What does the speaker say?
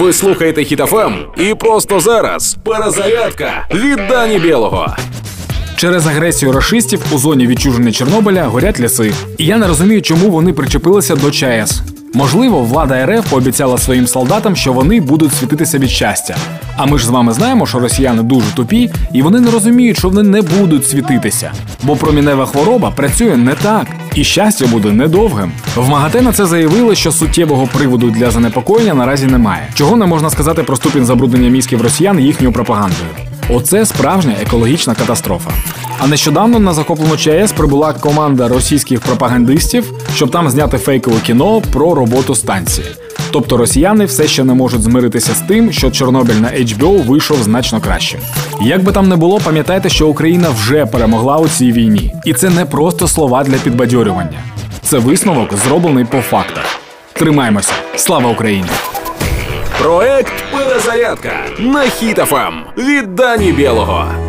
Ви слухаєте Хітофем і просто зараз перезарядка від Дані Білого. Через агресію рашистів у зоні відчуження Чорнобиля горять ліси. І я не розумію, чому вони причепилися до ЧАЕС. Можливо, влада РФ пообіцяла своїм солдатам, що вони будуть світитися від щастя. А ми ж з вами знаємо, що росіяни дуже тупі, і вони не розуміють, що вони не будуть світитися. Бо промінева хвороба працює не так, і щастя буде недовгим. В МАГАТЕ на це заявили, що суттєвого приводу для занепокоєння наразі немає. Чого не можна сказати про ступінь забруднення мізків росіян їхньою пропагандою. Оце справжня екологічна катастрофа. А нещодавно на захоплену ЧАЕС прибула команда російських пропагандистів, щоб там зняти фейкове кіно про роботу станції. Тобто росіяни все ще не можуть змиритися з тим, що Чорнобиль на HBO вийшов значно краще. Як би там не було, пам'ятайте, що Україна вже перемогла у цій війні, і це не просто слова для підбадьорювання. Це висновок зроблений по фактах. Тримаймося! Слава Україні! Проект Перезарядка на Хітофем від Дані Білого.